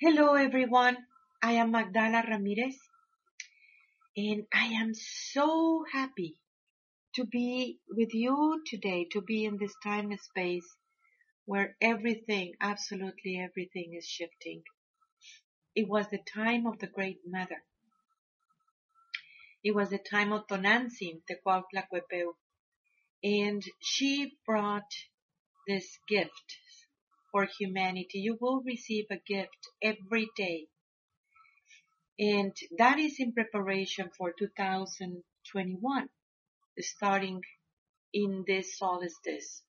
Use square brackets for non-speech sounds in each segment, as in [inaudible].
Hello everyone, I am Magdala Ramirez and I am so happy to be with you today, to be in this time and space where everything, absolutely everything is shifting. It was the time of the Great Mother. It was the time of Tonantzin, Tecuautlacuepeu, and she brought this gift for humanity. You will receive a gift every day. And that is in preparation for 2021, starting in this solstice,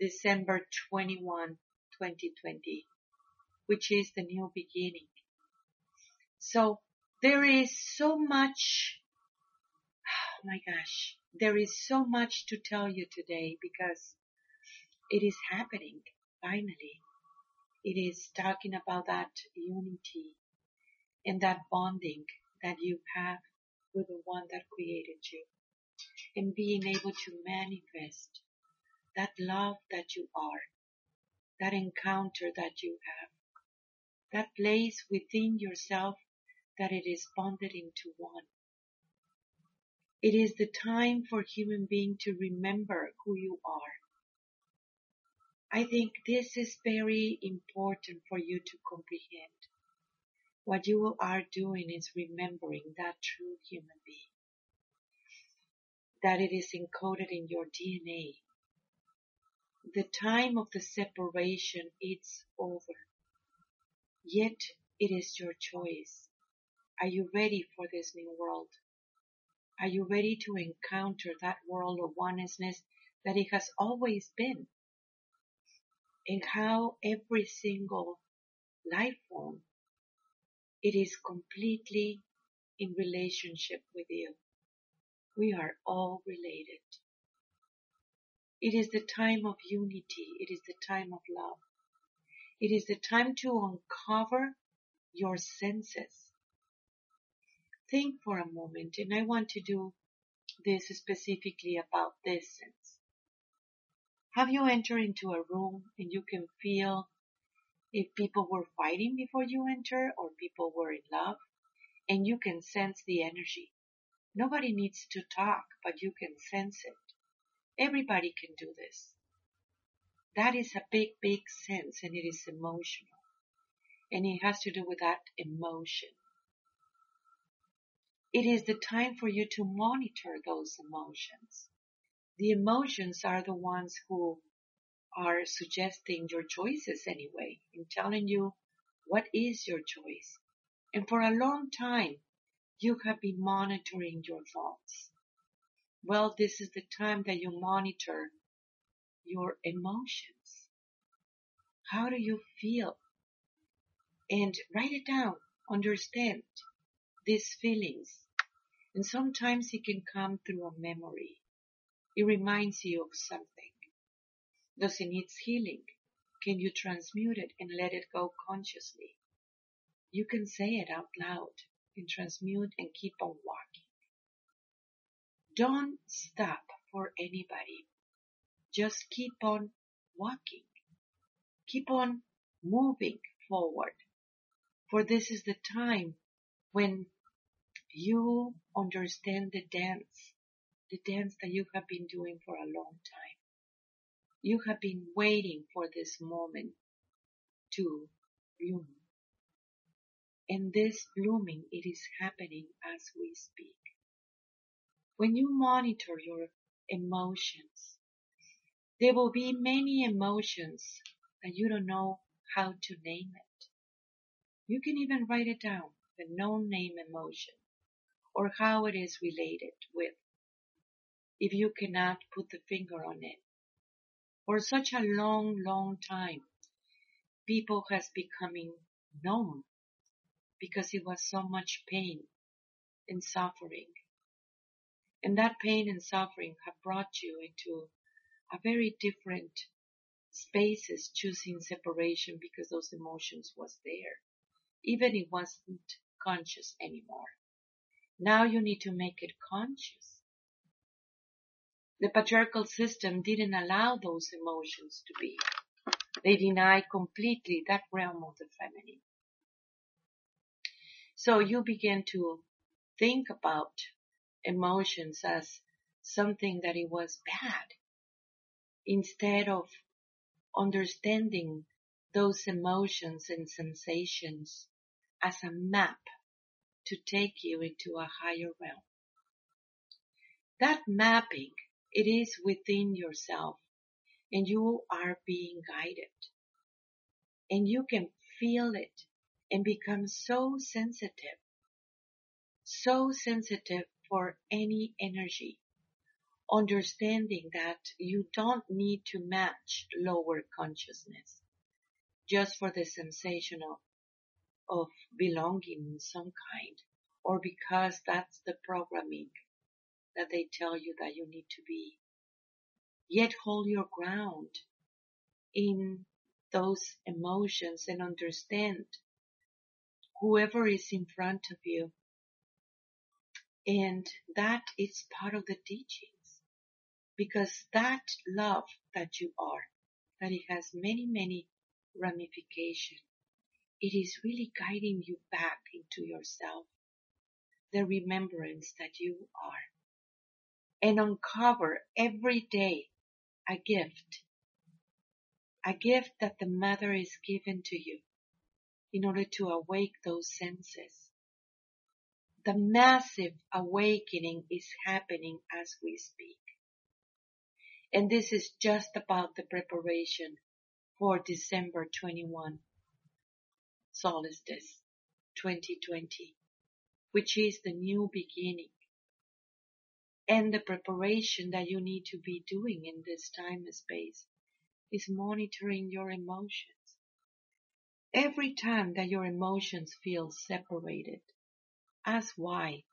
December 21, 2020, which is the new beginning. So there is so much, oh [sighs] my gosh, there is so much to tell you today because it is happening finally. It is talking about that unity and that bonding that you have with the one that created you and being able to manifest that love that you are, that encounter that you have, that place within yourself that it is bonded into one. It is the time for human being to remember who you are I think this is very important for you to comprehend. What you are doing is remembering that true human being. That it is encoded in your DNA. The time of the separation is over. Yet it is your choice. Are you ready for this new world? Are you ready to encounter that world of oneness that it has always been? And how every single life form, it is completely in relationship with you. We are all related. It is the time of unity. It is the time of love. It is the time to uncover your senses. Think for a moment, and I want to do this specifically about this. Have you entered into a room and you can feel if people were fighting before you enter or people were in love and you can sense the energy. Nobody needs to talk, but you can sense it. Everybody can do this. That is a big, big sense and it is emotional. And it has to do with that emotion. It is the time for you to monitor those emotions the emotions are the ones who are suggesting your choices anyway and telling you what is your choice. And for a long time, you have been monitoring your thoughts. Well, this is the time that you monitor your emotions. How do you feel? And write it down. Understand these feelings. And sometimes it can come through a memory. It reminds you of something. Does it need healing? Can you transmute it and let it go consciously? You can say it out loud and transmute and keep on walking. Don't stop for anybody. Just keep on walking. Keep on moving forward. For this is the time when you understand the dance the dance that you have been doing for a long time. You have been waiting for this moment to bloom. And this blooming, it is happening as we speak. When you monitor your emotions, there will be many emotions that you don't know how to name it. You can even write it down, the no-name emotion, or how it is related with if you cannot put the finger on it. For such a long, long time, people has becoming numb because it was so much pain and suffering. And that pain and suffering have brought you into a very different spaces choosing separation because those emotions was there. Even it wasn't conscious anymore. Now you need to make it conscious the patriarchal system didn't allow those emotions to be. They denied completely that realm of the feminine. So you begin to think about emotions as something that it was bad instead of understanding those emotions and sensations as a map to take you into a higher realm. That mapping, it is within yourself and you are being guided. And you can feel it and become so sensitive, so sensitive for any energy, understanding that you don't need to match lower consciousness just for the sensation of, of belonging in some kind or because that's the programming that they tell you that you need to be. Yet hold your ground in those emotions and understand whoever is in front of you. And that is part of the teachings because that love that you are, that it has many, many ramifications, it is really guiding you back into yourself, the remembrance that you are, and uncover every day a gift, a gift that the mother is given to you in order to awake those senses. The massive awakening is happening as we speak. And this is just about the preparation for December 21 solstice 2020, which is the new beginning and the preparation that you need to be doing in this time and space is monitoring your emotions. Every time that your emotions feel separated, ask why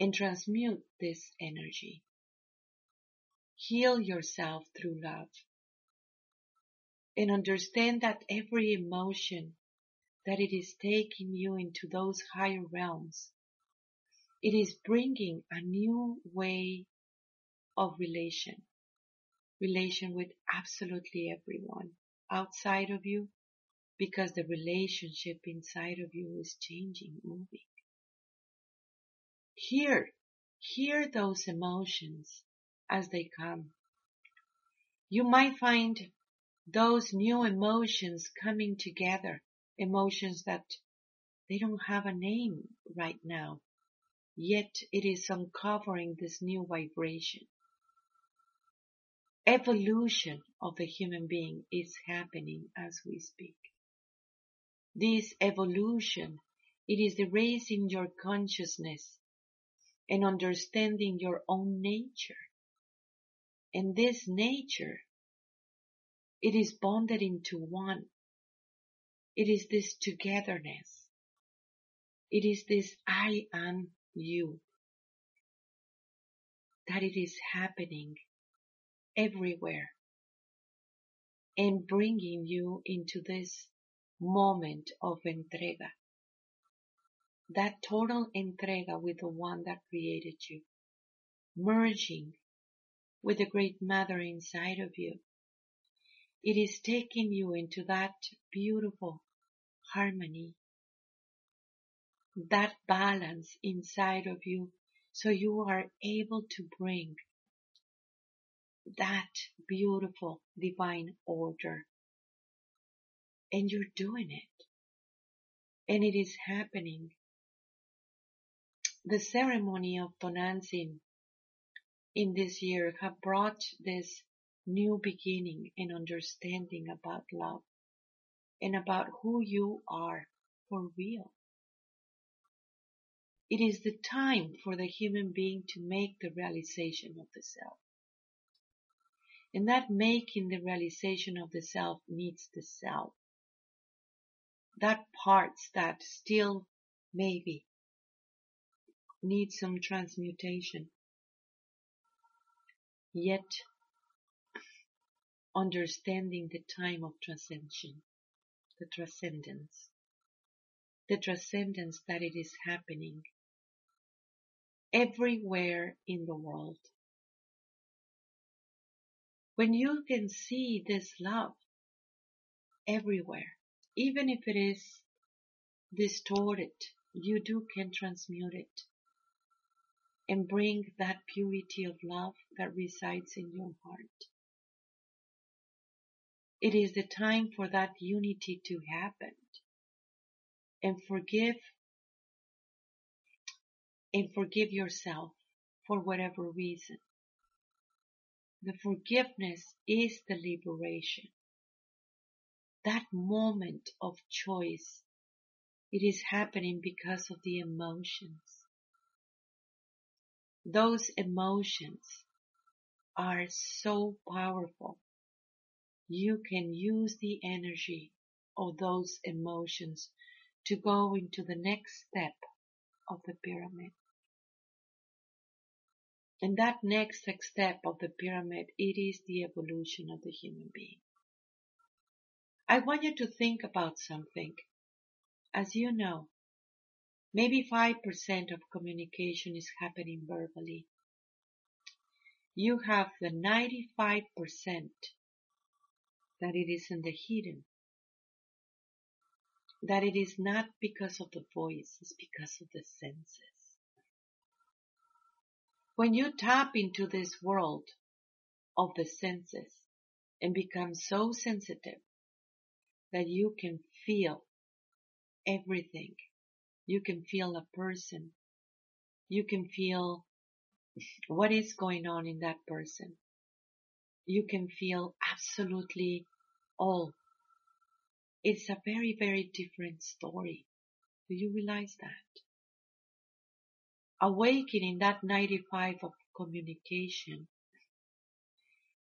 and transmute this energy. Heal yourself through love and understand that every emotion that it is taking you into those higher realms, it is bringing a new way of relation, relation with absolutely everyone outside of you because the relationship inside of you is changing, moving. Hear, hear those emotions as they come. You might find those new emotions coming together, emotions that they don't have a name right now, yet it is uncovering this new vibration. Evolution of the human being is happening as we speak. This evolution, it is the raising your consciousness and understanding your own nature. And this nature, it is bonded into one. It is this togetherness. It is this I am you. That it is happening everywhere and bringing you into this moment of entrega. That total entrega with the one that created you. Merging with the great mother inside of you. It is taking you into that beautiful harmony, that balance inside of you so you are able to bring that beautiful divine order and you're doing it. And it is happening. The ceremony of Tonantzin in this year have brought this new beginning and understanding about love and about who you are for real. It is the time for the human being to make the realization of the self. And that making the realization of the self needs the self that parts that still maybe need some transmutation. Yet understanding the time of transcension, the transcendence, the transcendence that it is happening everywhere in the world. When you can see this love everywhere, even if it is distorted, you do can transmute it and bring that purity of love that resides in your heart. It is the time for that unity to happen and forgive and forgive yourself for whatever reason. The forgiveness is the liberation. That moment of choice, it is happening because of the emotions. Those emotions are so powerful. You can use the energy of those emotions to go into the next step of the pyramid. And that next step of the pyramid, it is the evolution of the human being. I want you to think about something. As you know, maybe 5% of communication is happening verbally. You have the 95% that it is in the hidden. That it is not because of the voice, it's because of the senses. When you tap into this world of the senses and become so sensitive that you can feel everything, you can feel a person, you can feel what is going on in that person. You can feel absolutely all. It's a very, very different story. Do you realize that? Awakening that 95 of communication.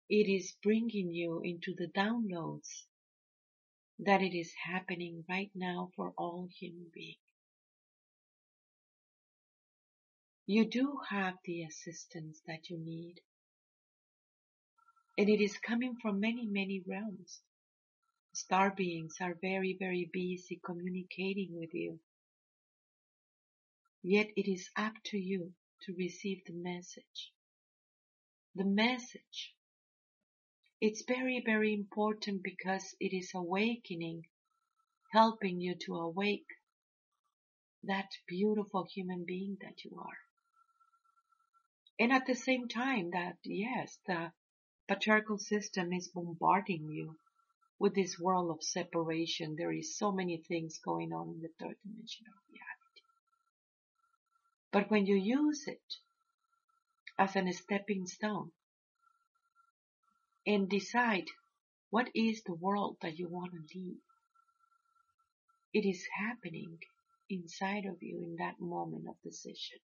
It is bringing you into the downloads that it is happening right now for all human beings. You do have the assistance that you need. And it is coming from many, many realms. Star beings are very, very busy communicating with you. Yet it is up to you to receive the message. The message. It's very, very important because it is awakening, helping you to awake that beautiful human being that you are. And at the same time that, yes, the patriarchal system is bombarding you with this world of separation. There is so many things going on in the third dimension of reality. But when you use it as a stepping stone and decide what is the world that you want to live, it is happening inside of you in that moment of decision.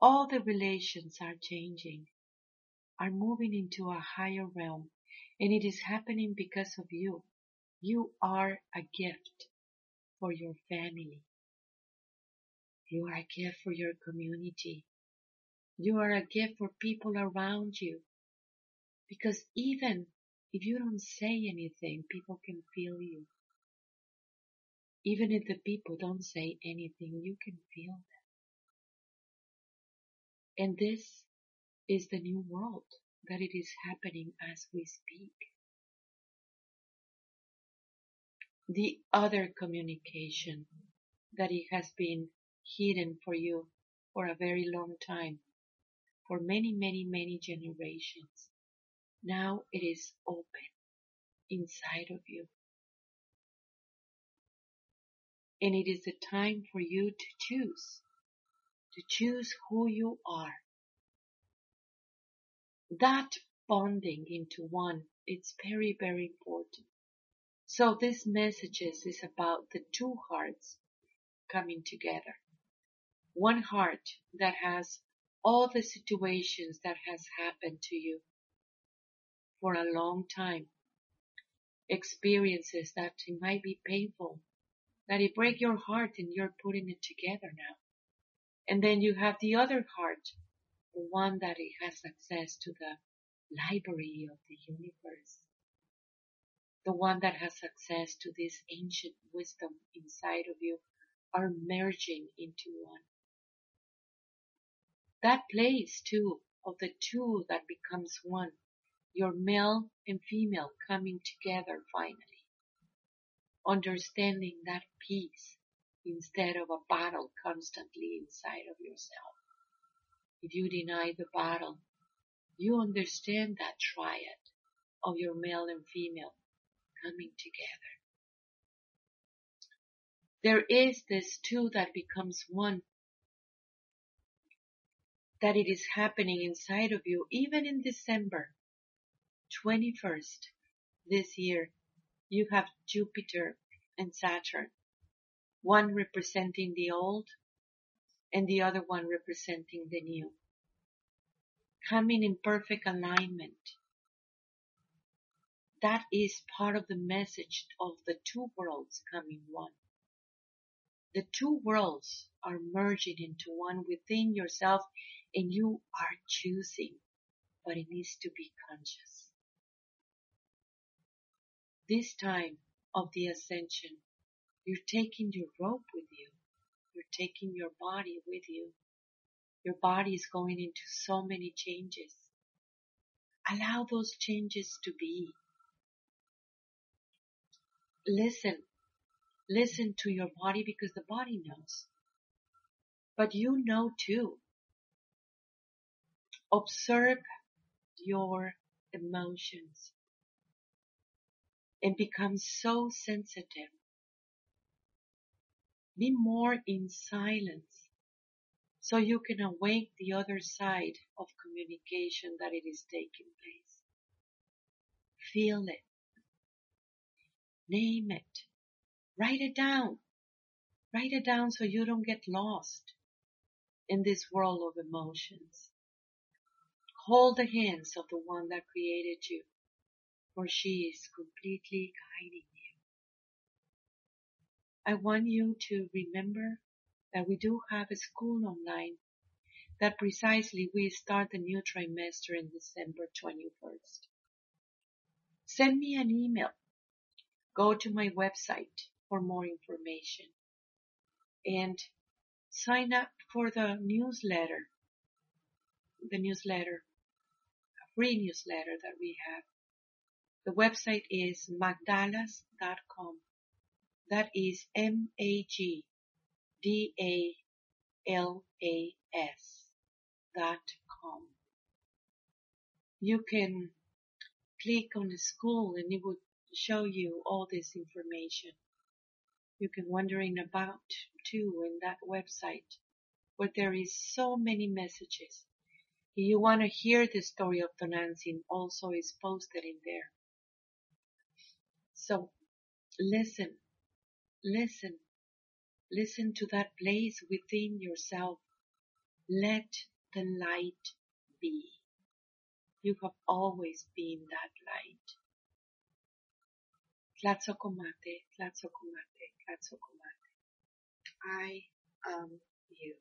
All the relations are changing, are moving into a higher realm, and it is happening because of you. You are a gift for your family. You are a gift for your community. You are a gift for people around you. Because even if you don't say anything, people can feel you. Even if the people don't say anything, you can feel them. And this is the new world that it is happening as we speak. The other communication that it has been hidden for you for a very long time, for many, many, many generations. Now it is open inside of you. And it is the time for you to choose, to choose who you are. That bonding into one, it's very, very important. So this messages is about the two hearts coming together. One heart that has all the situations that has happened to you for a long time. Experiences that it might be painful, that it break your heart and you're putting it together now. And then you have the other heart, the one that it has access to the library of the universe the one that has access to this ancient wisdom inside of you, are merging into one. That place too, of the two that becomes one, your male and female coming together finally. understanding that peace instead of a battle constantly inside of yourself. If you deny the battle, you understand that triad of your male and female coming together. There is this two that becomes one, that it is happening inside of you, even in December 21st this year, you have Jupiter and Saturn, one representing the old and the other one representing the new, coming in perfect alignment. That is part of the message of the two worlds coming one. The two worlds are merging into one within yourself and you are choosing, but it needs to be conscious. This time of the ascension, you're taking your rope with you. You're taking your body with you. Your body is going into so many changes. Allow those changes to be. Listen. Listen to your body because the body knows. But you know too. Observe your emotions and become so sensitive. Be more in silence so you can awake the other side of communication that it is taking place. Feel it. Name it. Write it down. Write it down so you don't get lost in this world of emotions. Hold the hands of the one that created you, for she is completely guiding you. I want you to remember that we do have a school online that precisely we start the new trimester in December 21st. Send me an email. Go to my website for more information and sign up for the newsletter, the newsletter a free newsletter that we have. The website is magdalas.com. That is M-A-G-D-A-L-A-S dot com. You can click on the school and it would show you all this information. You can wondering about too in that website where there is so many messages if you want to hear the story of Tonantzin, also is posted in there. So listen, listen, listen to that place within yourself. Let the light be. You have always been that light. Tlatzocomate, Tlatzocomate, Tlatzocomate. I am you.